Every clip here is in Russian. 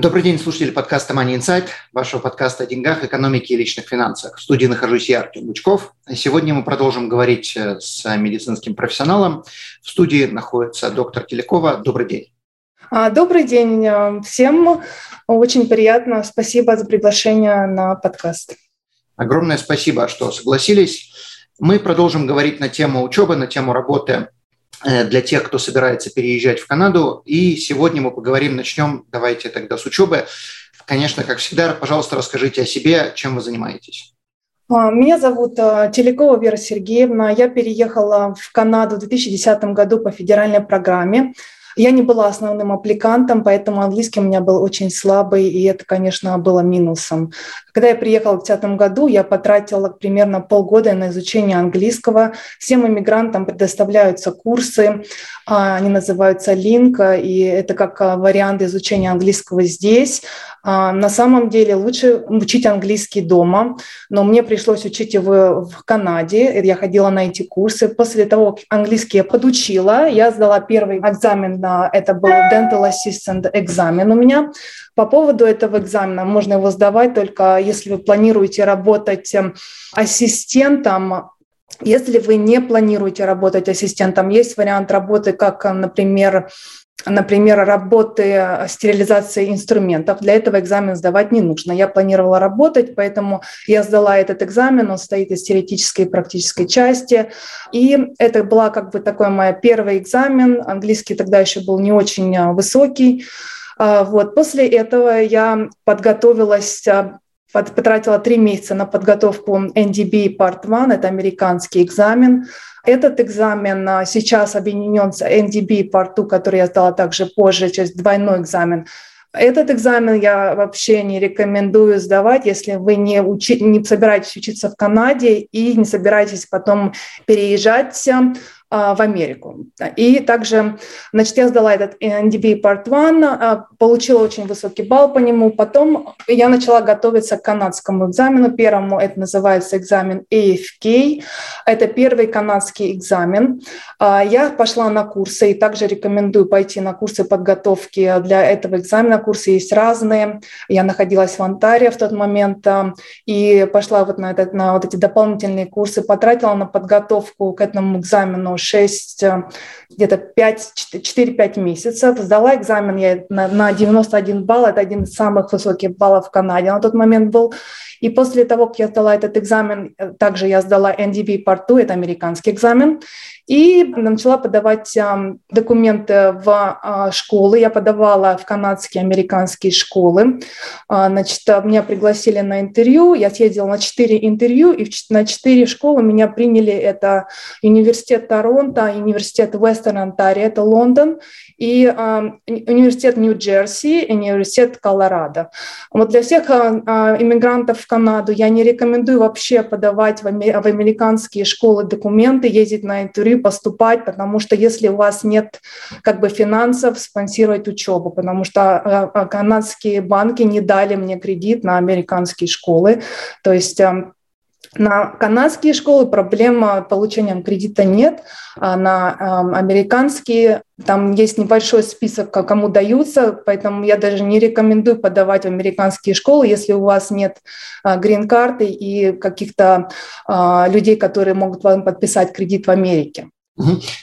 Добрый день, слушатели подкаста Money Insight, вашего подкаста о деньгах, экономике и личных финансах. В студии нахожусь я, Артем Бучков. Сегодня мы продолжим говорить э, с медицинским профессионалом. В студии находится доктор Телекова. Добрый день. А, добрый день э, всем. Очень приятно. Спасибо за приглашение на подкаст. Огромное спасибо, что согласились. Мы продолжим говорить на тему учебы, на тему работы для тех, кто собирается переезжать в Канаду. И сегодня мы поговорим, начнем, давайте тогда с учебы. Конечно, как всегда, пожалуйста, расскажите о себе, чем вы занимаетесь. А, меня зовут э, Телекова Вера Сергеевна. Я переехала в Канаду в 2010 году по федеральной программе. Я не была основным аппликантом, поэтому английский у меня был очень слабый, и это, конечно, было минусом. Когда я приехала в 2010 году, я потратила примерно полгода на изучение английского. Всем иммигрантам предоставляются курсы, а, они называются Link, и это как а, вариант изучения английского здесь. А, на самом деле лучше учить английский дома, но мне пришлось учить его в Канаде. Я ходила на эти курсы. После того, как английский я подучила, я сдала первый экзамен, это был Dental Assistant экзамен у меня. По поводу этого экзамена можно его сдавать только если вы планируете работать эм, ассистентом если вы не планируете работать ассистентом, есть вариант работы, как, э, например, например, работы стерилизации инструментов. Для этого экзамен сдавать не нужно. Я планировала работать, поэтому я сдала этот экзамен. Он состоит из теоретической и практической части. И это была как бы такой мой первый экзамен. Английский тогда еще был не очень э, высокий. А, вот. После этого я подготовилась а, потратила три месяца на подготовку NDB Part 1, это американский экзамен. Этот экзамен а, сейчас объединен с NDB Part 2, который я сдала также позже, есть двойной экзамен. Этот экзамен я вообще не рекомендую сдавать, если вы не, учи, не собираетесь учиться в Канаде и не собираетесь потом переезжать а, в Америку. И также, значит, я сдала этот NDB Part 1, а, получила очень высокий балл по нему. Потом я начала готовиться к канадскому экзамену. Первому это называется экзамен AFK. Это первый канадский экзамен. А, я пошла на курсы и также рекомендую пойти на курсы подготовки для этого экзамена. Курсы есть разные. Я находилась в Онтарио в тот момент и пошла вот на, этот, на вот эти дополнительные курсы, потратила на подготовку к этому экзамену 6, э, где-то 4-5 месяцев. Сдала экзамен я на, на 91 балл, это один из самых высоких баллов в Канаде на тот момент был. И после того, как я сдала этот экзамен, э, также я сдала NDB Part 2, это американский экзамен, и начала подавать документы в а, школы. Я подавала в канадские, американские школы. Значит, меня пригласили на интервью. Я съездила на четыре интервью, и на четыре школы меня приняли. Это университет Торонто, университет Вестern Онтарио, это Лондон, и университет Нью-Джерси, и университет Колорадо. Вот для всех а, иммигрантов в Канаду я не рекомендую вообще подавать в американские школы документы, ездить на интервью, поступать, потому что если у вас нет как бы финансов спонсировать учебу, потому что э, э, канадские банки не дали мне кредит на американские школы, то есть на канадские школы проблема получения кредита нет, а на э, американские там есть небольшой список, кому даются, поэтому я даже не рекомендую подавать в американские школы, если у вас нет грин-карты и каких-то э, людей, которые могут вам подписать кредит в Америке.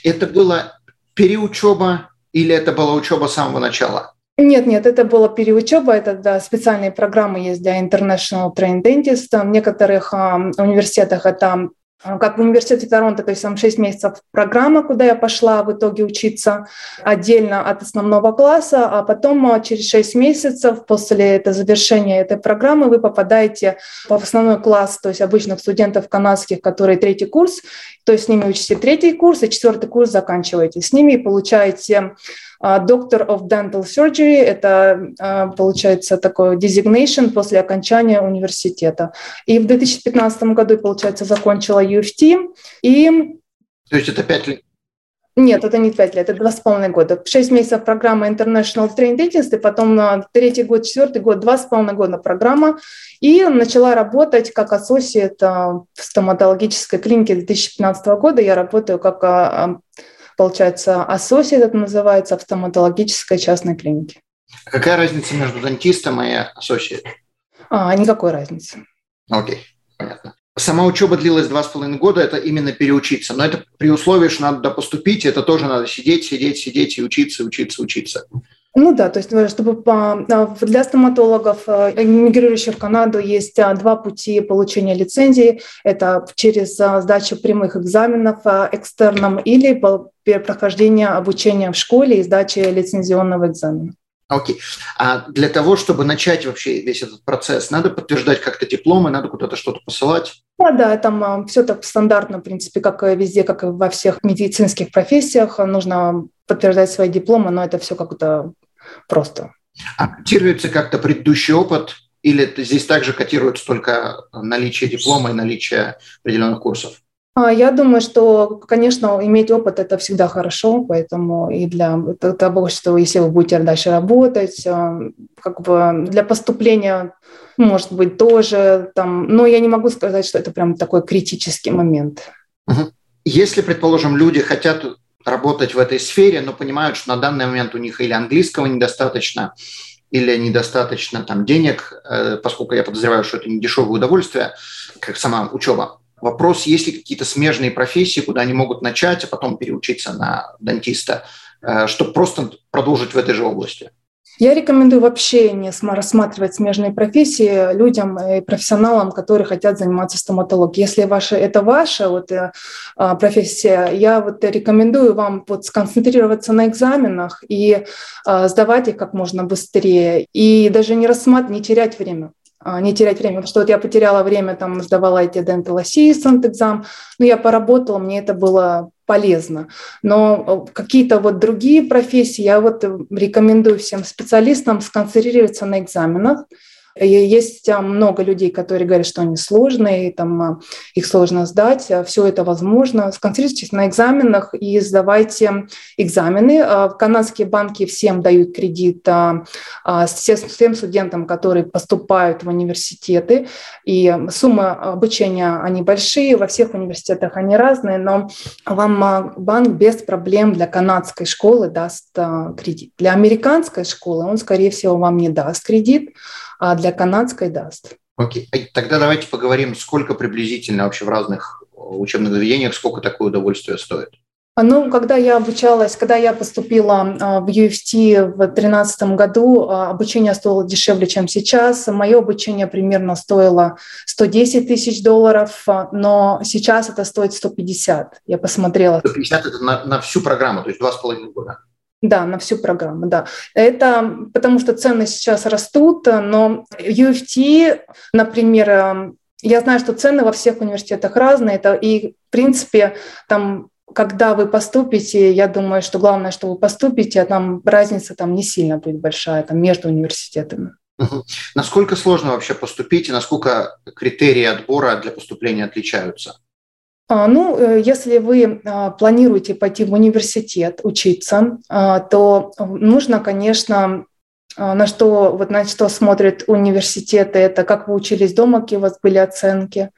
Это было переучеба или это была учеба с самого начала? Нет, нет, это была переучеба, это да, специальные программы есть для International Trained Dentist. В некоторых а, университетах это как в университете Торонто, то есть там 6 месяцев программа, куда я пошла в итоге учиться отдельно от основного класса, а потом а, через 6 месяцев после этого завершения этой программы вы попадаете в основной класс, то есть обычных студентов канадских, которые третий курс, то есть с ними учите третий курс и четвертый курс заканчиваете. С ними получаете Doctor of Dental Surgery – это, получается, такой designation после окончания университета. И в 2015 году, получается, закончила UFT. И то есть это пять лет, нет, это не пять лет, это два с половиной года. Шесть месяцев программа International Train Dentist, и потом на третий год, четвертый год, два с половиной года программа. И начала работать как ассоциат в стоматологической клинике 2015 года. Я работаю как, а, а, получается, ассоциат, это называется, в стоматологической частной клинике. Какая разница между дантистом и ассоциат? А, никакой разницы. Окей, понятно. Сама учеба длилась два с половиной года, это именно переучиться. Но это при условии, что надо поступить, это тоже надо сидеть, сидеть, сидеть и учиться, учиться, учиться. Ну да, то есть э, чтобы а, для стоматологов, э, мигрирующих в Канаду, есть а, два пути получения лицензии. Это через а, сдачу прямых экзаменов экстерном или прохождение обучения в школе и сдачи лицензионного экзамена. Окей. А для того, чтобы начать вообще весь этот процесс, надо подтверждать как-то дипломы, надо куда-то что-то посылать? Да, да, там все так стандартно, в принципе, как везде, как и во всех медицинских профессиях. Нужно подтверждать свои дипломы, но это все как-то просто. А котируется как-то предыдущий опыт или здесь также котируется только наличие диплома и наличие определенных курсов? А, я думаю, что, конечно, иметь опыт – это всегда хорошо, поэтому и для того, что если вы будете дальше работать, а, как бы для поступления, может быть, тоже там, но я не могу сказать, что это прям такой критический момент. Если, предположим, люди хотят работать в этой сфере, но понимают, что на данный момент у них или английского недостаточно, или недостаточно там денег, э, поскольку я подозреваю, что это не дешевое удовольствие, как сама учеба, Вопрос, есть ли какие-то смежные профессии, куда они могут начать, а потом переучиться на дантиста, э, чтобы просто продолжить в этой же области? Я рекомендую вообще не рассматривать смежные профессии людям и профессионалам, которые хотят заниматься стоматологией. Если ваша, это ваша вот, э, а, профессия, я вот рекомендую вам вот сконцентрироваться на экзаменах и а, сдавать их как можно быстрее, и даже не рассматривать, не терять время. А, не терять время, потому что вот я потеряла время, там сдавала эти dental assistant экзам, но я поработала, мне это было полезно. Но э, какие-то вот другие профессии я вот рекомендую всем специалистам сконцентрироваться на экзаменах, есть а, много людей, которые говорят, что они сложные, там, а, их сложно сдать. А, Все это возможно. Сконцентрируйтесь на экзаменах и сдавайте экзамены. Канадские банки всем дают кредит, всем студентам, которые поступают в университеты. И суммы обучения, они большие, во всех университетах они разные, но вам банк без проблем для канадской школы даст кредит. Для американской школы он, скорее всего, вам не даст кредит, а для канадской даст. Окей, okay. тогда давайте поговорим, сколько приблизительно вообще в разных э, учебных заведениях, сколько такое удовольствие стоит. А, ну, когда я обучалась, когда я поступила а, в UFT в 2013 году, а, обучение стоило дешевле, чем сейчас. Мое обучение примерно стоило 110 тысяч долларов, но сейчас это стоит 150. Я посмотрела. 150 – это на, на всю программу, то есть два с половиной года. Да, на всю программу, да. Это потому что цены сейчас растут, но UFT, например, эм, я знаю, что цены во всех университетах разные, это и, в принципе, там когда вы поступите, я думаю, что главное, что вы поступите, а там разница там не сильно будет большая там, между университетами. Насколько сложно вообще поступить и насколько критерии отбора для поступления отличаются? А, ну, э, если вы а, планируете пойти в университет учиться, а, то нужно, конечно, на что, вот на что смотрят университеты, это как вы учились дома, какие у вас были оценки,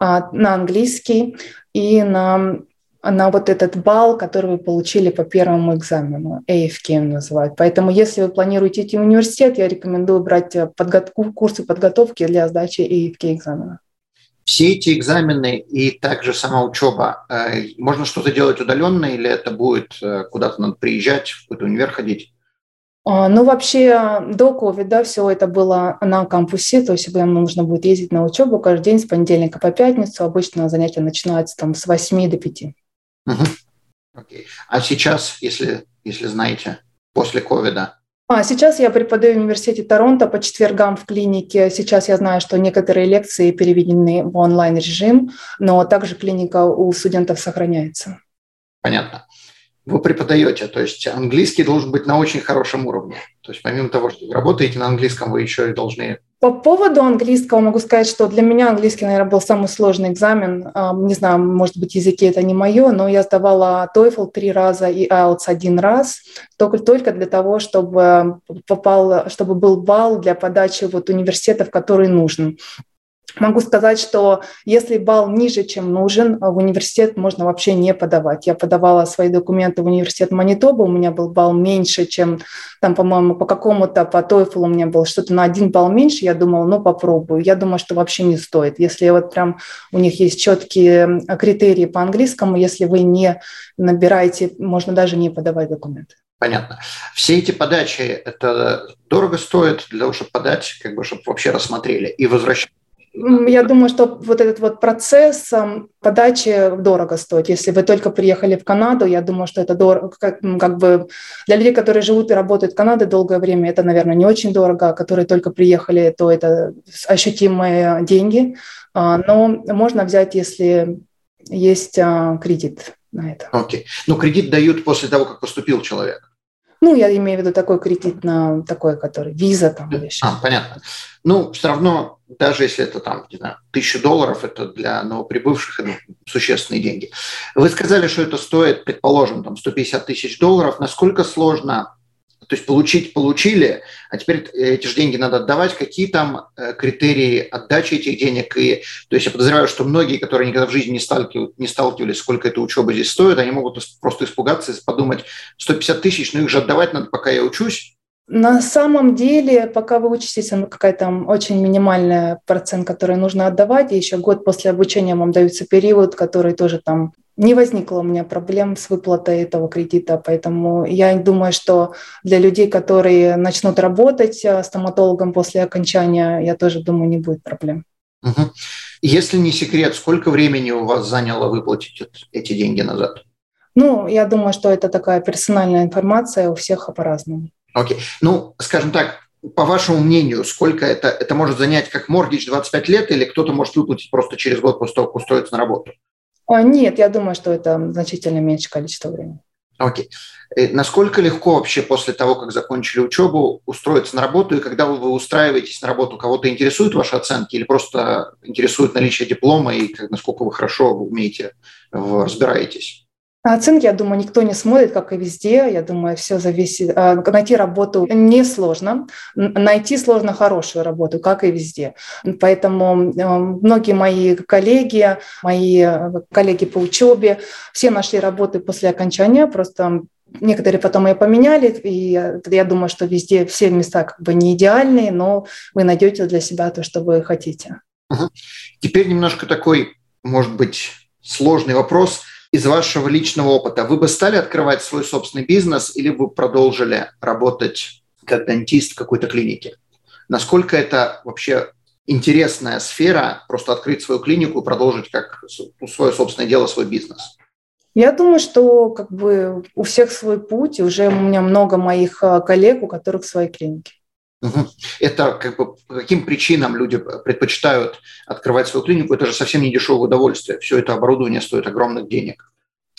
на английский и на, на вот этот балл, который вы получили по первому экзамену, AFK называют. Поэтому если вы планируете идти в университет, я рекомендую брать э, подготовку, курсы подготовки для сдачи AFK экзамена все эти экзамены и также сама учеба, э, можно что-то делать удаленно или это будет э, куда-то надо приезжать, в какой-то универ ходить? А, ну, вообще, до COVID, да, все это было на кампусе, то есть вам нужно будет ездить на учебу каждый день с понедельника по пятницу. Обычно занятия начинаются там с 8 до 5. Угу. Окей. А сейчас, если, если знаете, после ковида, а, сейчас я преподаю в университете Торонто по четвергам в клинике. Сейчас я знаю, что некоторые лекции переведены в онлайн-режим, но также клиника у студентов сохраняется. Понятно. Вы преподаете. То есть английский должен быть на очень хорошем уровне. То есть помимо того, что вы работаете на английском, вы еще и должны по поводу английского могу сказать, что для меня английский, наверное, был самый сложный экзамен. Не знаю, может быть, языки это не мое, но я сдавала TOEFL три раза и IELTS один раз, только, только для того, чтобы попал, чтобы был балл для подачи вот университетов, который нужен. Могу сказать, что если балл ниже, чем нужен, в университет можно вообще не подавать. Я подавала свои документы в университет Манитоба, у меня был балл меньше, чем там, по-моему, по какому-то, по TOEFL у меня было что-то на один балл меньше, я думала, ну попробую. Я думаю, что вообще не стоит. Если вот прям у них есть четкие критерии по английскому, если вы не набираете, можно даже не подавать документы. Понятно. Все эти подачи, это дорого стоит для того, чтобы подать, как бы, чтобы вообще рассмотрели и возвращать я думаю, что вот этот вот процесс подачи дорого стоит. Если вы только приехали в Канаду, я думаю, что это дорого, как, как бы для людей, которые живут и работают в Канаде долгое время, это, наверное, не очень дорого. А которые только приехали, то это ощутимые деньги. А, но можно взять, если есть а, кредит на это. Окей. Okay. Ну, кредит дают после того, как поступил человек. Ну, я имею в виду такой кредит на такой, который виза там или А, понятно. Ну, все равно, даже если это там, не знаю, тысяча долларов, это для новоприбывших ну, существенные деньги. Вы сказали, что это стоит, предположим, там 150 тысяч долларов. Насколько сложно то есть получить получили, а теперь эти же деньги надо отдавать. Какие там э, критерии отдачи этих денег? И, то есть я подозреваю, что многие, которые никогда в жизни не сталкивались, не сталкивались, сколько эта учеба здесь стоит, они могут просто испугаться и подумать, 150 тысяч, ну их же отдавать надо, пока я учусь. На самом деле, пока вы учитесь, какая-то очень минимальный процент, который нужно отдавать, и еще год после обучения вам дается период, который тоже там не возникло у меня проблем с выплатой этого кредита, поэтому я думаю, что для людей, которые начнут работать э, стоматологом после окончания, я тоже думаю, не будет проблем. Угу. Если не секрет, сколько времени у вас заняло выплатить эти деньги назад? Ну, я думаю, что это такая персональная информация, у всех по-разному. Окей. Ну, скажем так, по вашему мнению, сколько это, это может занять как моргич 25 лет или кто-то может выплатить просто через год после того, как устроиться на работу? А, нет, я думаю, что это значительно меньше количество времени. Окей. Okay. Э, насколько легко вообще после того, как закончили учебу, устроиться на работу? И когда вы устраиваетесь на работу, кого-то интересуют ваши оценки или просто интересует наличие диплома и насколько вы хорошо умеете, разбираетесь? Оценки, я думаю, никто не смотрит, как и везде. Я думаю, все зависит. А, найти работу несложно. Найти сложно хорошую работу, как и везде. Поэтому э, многие мои коллеги, мои э, коллеги по учебе, все нашли работы после окончания. Просто Некоторые потом ее поменяли, и я думаю, что везде все места как бы не идеальные, но вы найдете для себя то, что вы хотите. Теперь немножко такой, может быть, сложный вопрос – из вашего личного опыта, вы бы стали открывать свой собственный бизнес или вы продолжили работать как дантист в какой-то клинике? Насколько это вообще интересная сфера, просто открыть свою клинику и продолжить как свое собственное дело, свой бизнес? Я думаю, что как бы у всех свой путь, и уже у меня много моих а, коллег, у которых свои клиники. Это как бы по каким причинам люди предпочитают открывать свою клинику? Это же совсем не дешевое удовольствие. Все это оборудование стоит огромных денег.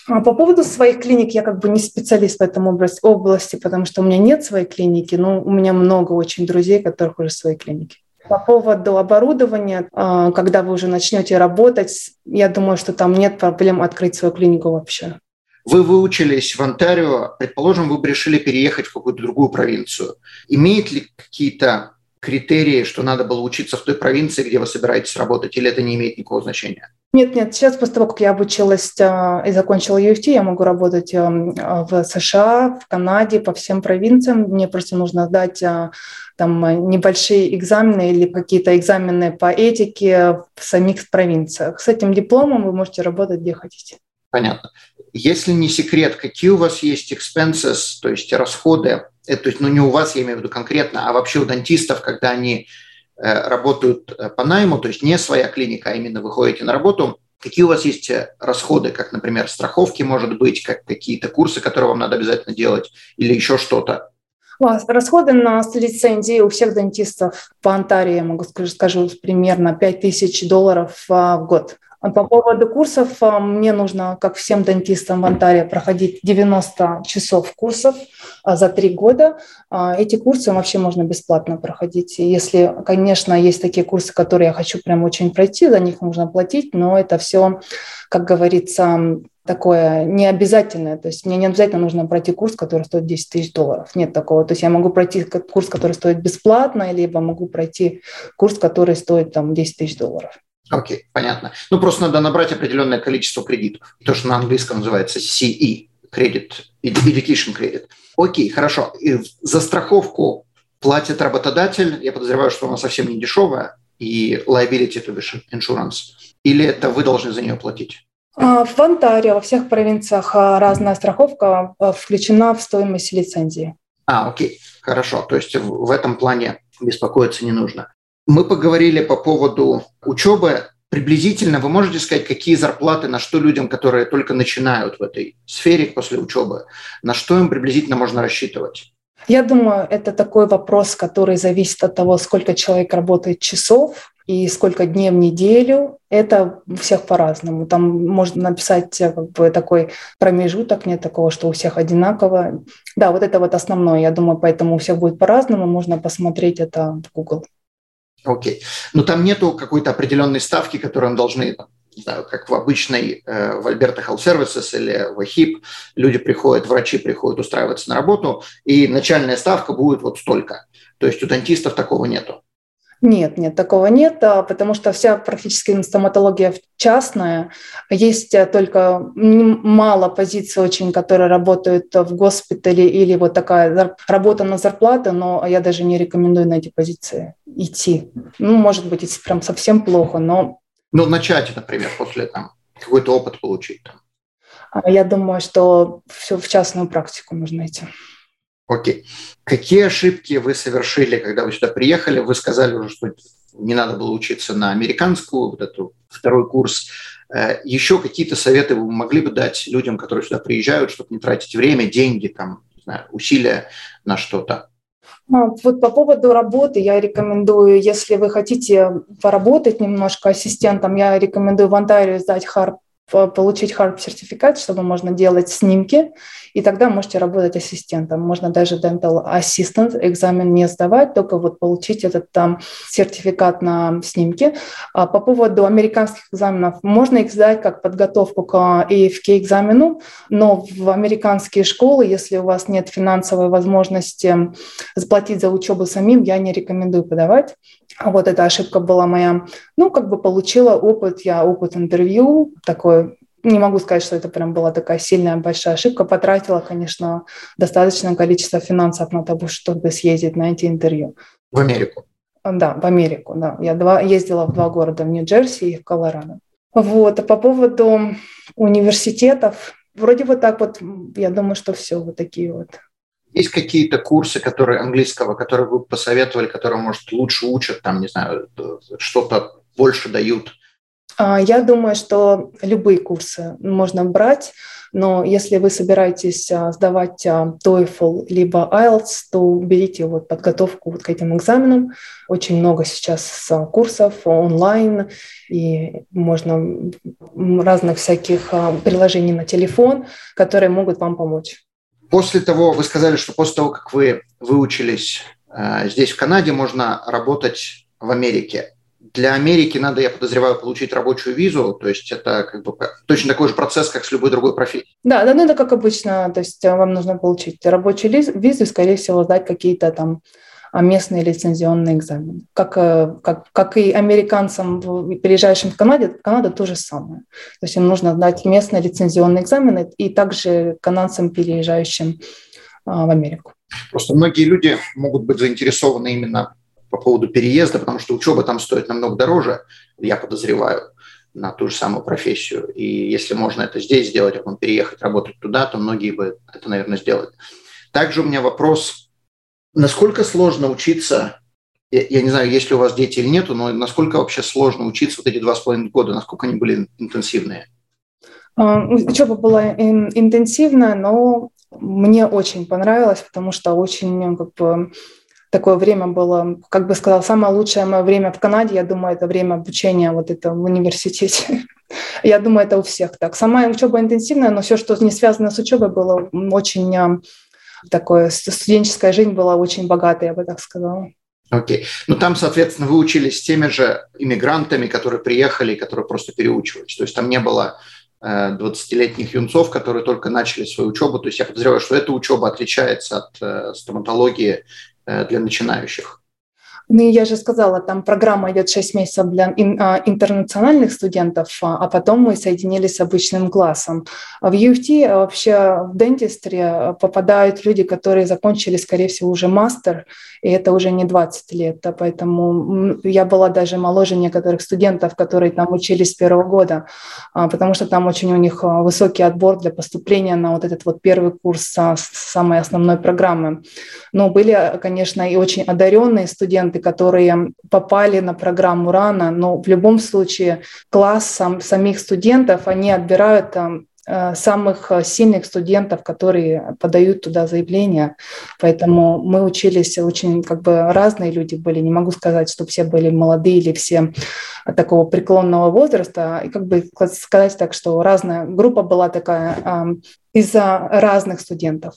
А по поводу своих клиник, я как бы не специалист в этом области, потому что у меня нет своей клиники, но у меня много очень друзей, которых уже свои клиники. По поводу оборудования, а, когда вы уже начнете работать, я думаю, что там нет проблем открыть свою клинику вообще. Вы выучились в Онтарио, предположим, вы бы решили переехать в какую-то другую провинцию. Имеет ли какие-то критерии, что надо было учиться в той провинции, где вы собираетесь работать, или это не имеет никакого значения? Нет, нет, сейчас после того, как я обучилась а, и закончила UFT, я могу работать а, в США, в Канаде, по всем провинциям. Мне просто нужно сдать а, там небольшие экзамены или какие-то экзамены по этике в самих провинциях. С этим дипломом вы можете работать где хотите. Понятно. Если не секрет, какие у вас есть expenses, то есть расходы, это, то есть, ну не у вас, я имею в виду конкретно, а вообще у дантистов, когда они э, работают э, по найму, то есть не своя клиника, а именно вы ходите на работу, какие у вас есть э, расходы, как, например, страховки, может быть, как какие-то курсы, которые вам надо обязательно делать, или еще что-то? Расходы на лицензии у всех дантистов по Онтарии, я могу скажу, скажу примерно 5000 долларов в год. По поводу курсов, а, мне нужно, как всем дантистам в Антаре, проходить 90 часов курсов а, за три года. Эти курсы вообще можно бесплатно проходить. Если, конечно, есть такие курсы, которые я хочу прям очень пройти, за них нужно платить, но это все, как говорится, такое необязательное. То есть мне не обязательно нужно пройти курс, который стоит 10 тысяч долларов. Нет такого. То есть я могу пройти курс, который стоит бесплатно, либо могу пройти курс, который стоит там 10 тысяч долларов. Окей, понятно. Ну, просто надо набрать определенное количество кредитов. То, что на английском называется CE, Credit, Education Credit. Окей, хорошо. И за страховку платит работодатель. Я подозреваю, что она совсем не дешевая. И liability, то бишь insurance. Или это вы должны за нее платить? А, в Онтарио, во всех провинциях а, разная страховка а, включена в стоимость лицензии. А, окей, хорошо. То есть в этом плане беспокоиться не нужно. Мы поговорили по поводу учебы. Приблизительно вы можете сказать, какие зарплаты, на что людям, которые только начинают в этой сфере после учебы, на что им приблизительно можно рассчитывать? Я думаю, это такой вопрос, который зависит от того, сколько человек работает часов и сколько дней в неделю. Это у всех по-разному. Там можно написать э, как бы такой промежуток, нет такого, что у всех одинаково. Да, вот это вот основное. Я думаю, поэтому у всех будет по-разному. Можно посмотреть это в Google. Окей. Но там нету какой-то определенной ставки, которую должны не знаю, как в обычной, э, в Alberta Health Services или в HIP, люди приходят, врачи приходят устраиваться на работу, и начальная ставка будет вот столько. То есть у дантистов такого нету. Нет, нет, такого нет, а, потому что вся практически стоматология частная. Есть э, только мало позиций очень, которые работают в госпитале или вот такая работа на зарплату, но я даже не рекомендую на эти позиции идти. Ну, может быть, если прям совсем плохо, но ну, начать, например, после там какой-то опыт получить. Там. А, я думаю, что все в частную практику нужно идти. Окей. Какие ошибки вы совершили, когда вы сюда приехали? Вы сказали уже, что не надо было учиться на американскую, вот эту второй курс. Э, Еще какие-то советы вы могли бы дать людям, которые сюда приезжают, чтобы не тратить время, деньги, там, знаю, усилия на что-то? А, вот по поводу работы я рекомендую, если вы хотите поработать немножко ассистентом, я рекомендую в Онтарио сдать HARP получить HARP сертификат, чтобы можно делать снимки, и тогда можете работать ассистентом. Можно даже Dental Assistant экзамен не сдавать, только вот получить этот там сертификат на снимки. А по поводу американских экзаменов, можно их сдать как подготовку к AFK экзамену, но в американские школы, если у вас нет финансовой возможности заплатить за учебу самим, я не рекомендую подавать. А вот эта ошибка была моя. Ну, как бы получила опыт, я опыт интервью, такой не могу сказать, что это прям была такая сильная большая ошибка. Потратила, конечно, достаточное количество финансов на то, чтобы съездить на эти интервью. В Америку? Да, в Америку, да. Я два, ездила в два города, в Нью-Джерси и в Колорадо. Вот, а по поводу университетов, вроде вот так вот, я думаю, что все вот такие вот. Есть какие-то курсы, которые английского, которые вы посоветовали, которые, может, лучше учат, там, не знаю, что-то больше дают? А, я думаю, что любые курсы можно брать, но если вы собираетесь а, сдавать а, TOEFL либо IELTS, то берите вот подготовку вот к этим экзаменам. Очень много сейчас курсов онлайн, и можно разных всяких приложений на телефон, которые могут вам помочь. После того, вы сказали, что после того, как вы выучились э, здесь, в Канаде, можно работать в Америке. Для Америки надо, я подозреваю, получить рабочую визу, то есть это как бы точно такой же процесс, как с любой другой профессией. Да, да, ну это как обычно, то есть вам нужно получить рабочую визу, скорее всего, сдать какие-то там а, местный лицензионный экзамен. Как, э, как, как и американцам, переезжающим в Канаду то же самое. То есть им нужно сдать местный лицензионный экзамен и также канадцам, переезжающим а, в Америку. Просто многие люди могут быть заинтересованы именно по поводу переезда, потому что учеба там стоит намного дороже, я подозреваю, на ту же самую профессию. И если можно это здесь сделать, а потом переехать работать туда, то многие бы это, наверное, сделают. Также у меня вопрос Насколько сложно учиться, я, я не знаю, есть ли у вас дети или нету, но насколько вообще сложно учиться вот эти два с половиной года, насколько они были интенсивные? А, учеба была интенсивная, но мне очень понравилось, потому что очень как бы такое время было, как бы сказала, самое лучшее мое время в Канаде, я думаю, это время обучения вот это в университете. Я думаю, это у всех так. Сама учеба интенсивная, но все, что не связано с учебой, было очень а, такое, студенческая жизнь была очень богатая, я бы так сказала. Окей. Okay. Ну, там, соответственно, вы учились с теми же иммигрантами, которые приехали, которые просто переучивались. То есть там не было 20-летних э, юнцов, которые только начали свою учебу. То есть я подозреваю, что эта учеба отличается от э, стоматологии э, для начинающих. Ну, я же сказала, там программа идет 6 месяцев для а, интернациональных студентов, а, а потом мы соединились с обычным классом. В UFT вообще в дентистре попадают люди, которые закончили, скорее всего, уже мастер, и это уже не 20 лет. Поэтому я была даже моложе некоторых студентов, которые там учились с первого года, а, потому что там очень у них высокий отбор для поступления на вот этот вот первый курс самой основной программы. Но были, конечно, и очень одаренные студенты, которые попали на программу рано, но в любом случае класс сам, самих студентов, они отбирают там э, самых сильных студентов, которые подают туда заявления. Поэтому мы учились очень как бы разные люди были. Не могу сказать, что все были молодые или все такого преклонного возраста. И как бы сказать так, что разная группа была такая из-за разных студентов.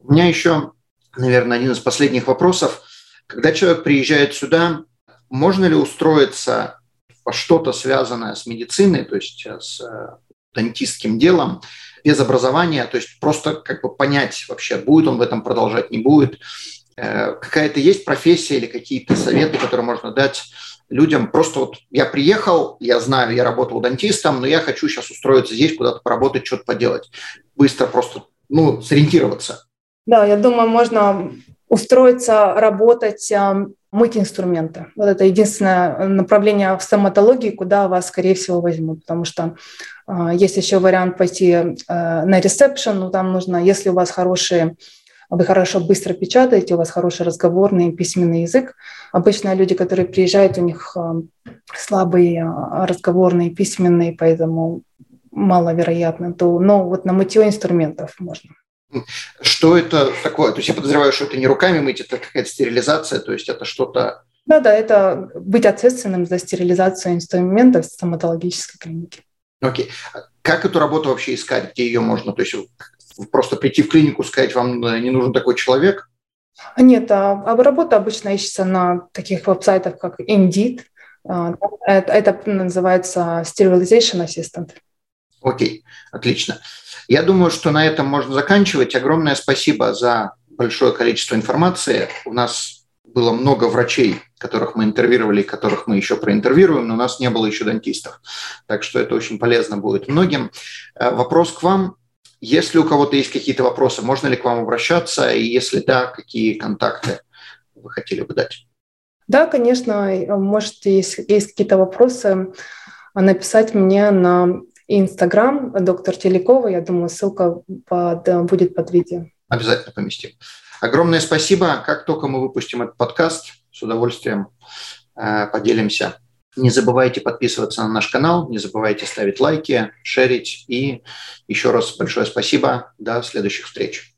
У меня еще, наверное, один из последних вопросов. Когда человек приезжает сюда, можно ли устроиться во что-то связанное с медициной, то есть э, с э, дантистским делом, без образования, то есть просто как бы понять вообще, будет он в этом продолжать, не будет. Э, какая-то есть профессия или какие-то советы, которые можно дать людям. Просто вот я приехал, я знаю, я работал дантистом, но я хочу сейчас устроиться здесь, куда-то поработать, что-то поделать. Быстро просто ну, сориентироваться. Да, я думаю, можно устроиться, работать, мыть инструменты. Вот это единственное направление в стоматологии, куда вас, скорее всего, возьмут, потому что а, есть еще вариант пойти э, на ресепшн, но там нужно, если у вас хорошие вы хорошо быстро печатаете, у вас хороший разговорный письменный язык. Обычно люди, которые приезжают, у них слабый разговорный письменный, поэтому маловероятно. То, но вот на мытье инструментов можно. Что это такое? То есть я подозреваю, что это не руками мыть, это какая-то стерилизация, то есть это что-то... Да, да, это быть ответственным за стерилизацию инструментов в стоматологической клинике. Окей. Как эту работу вообще искать? Где ее можно? То есть просто прийти в клинику, сказать, вам не нужен такой человек? Нет, а, а работа обычно ищется на таких веб-сайтах, как Indeed. А, это, это называется Sterilization Assistant. Окей, отлично. Я думаю, что на этом можно заканчивать. Огромное спасибо за большое количество информации. У нас было много врачей, которых мы интервьюировали, которых мы еще проинтервьюируем, но у нас не было еще дантистов. Так что это очень полезно будет многим. Э, вопрос к вам. Если у кого-то есть какие-то вопросы, можно ли к вам обращаться? И если да, какие контакты вы хотели бы дать? Да, конечно. Может, если есть какие-то вопросы, написать мне на Инстаграм доктор Телекова. Я думаю, ссылка под, будет под видео. Обязательно поместим. Огромное спасибо. Как только мы выпустим этот подкаст, с удовольствием э, поделимся. Не забывайте подписываться на наш канал, не забывайте ставить лайки, шерить. И еще раз большое спасибо. До следующих встреч.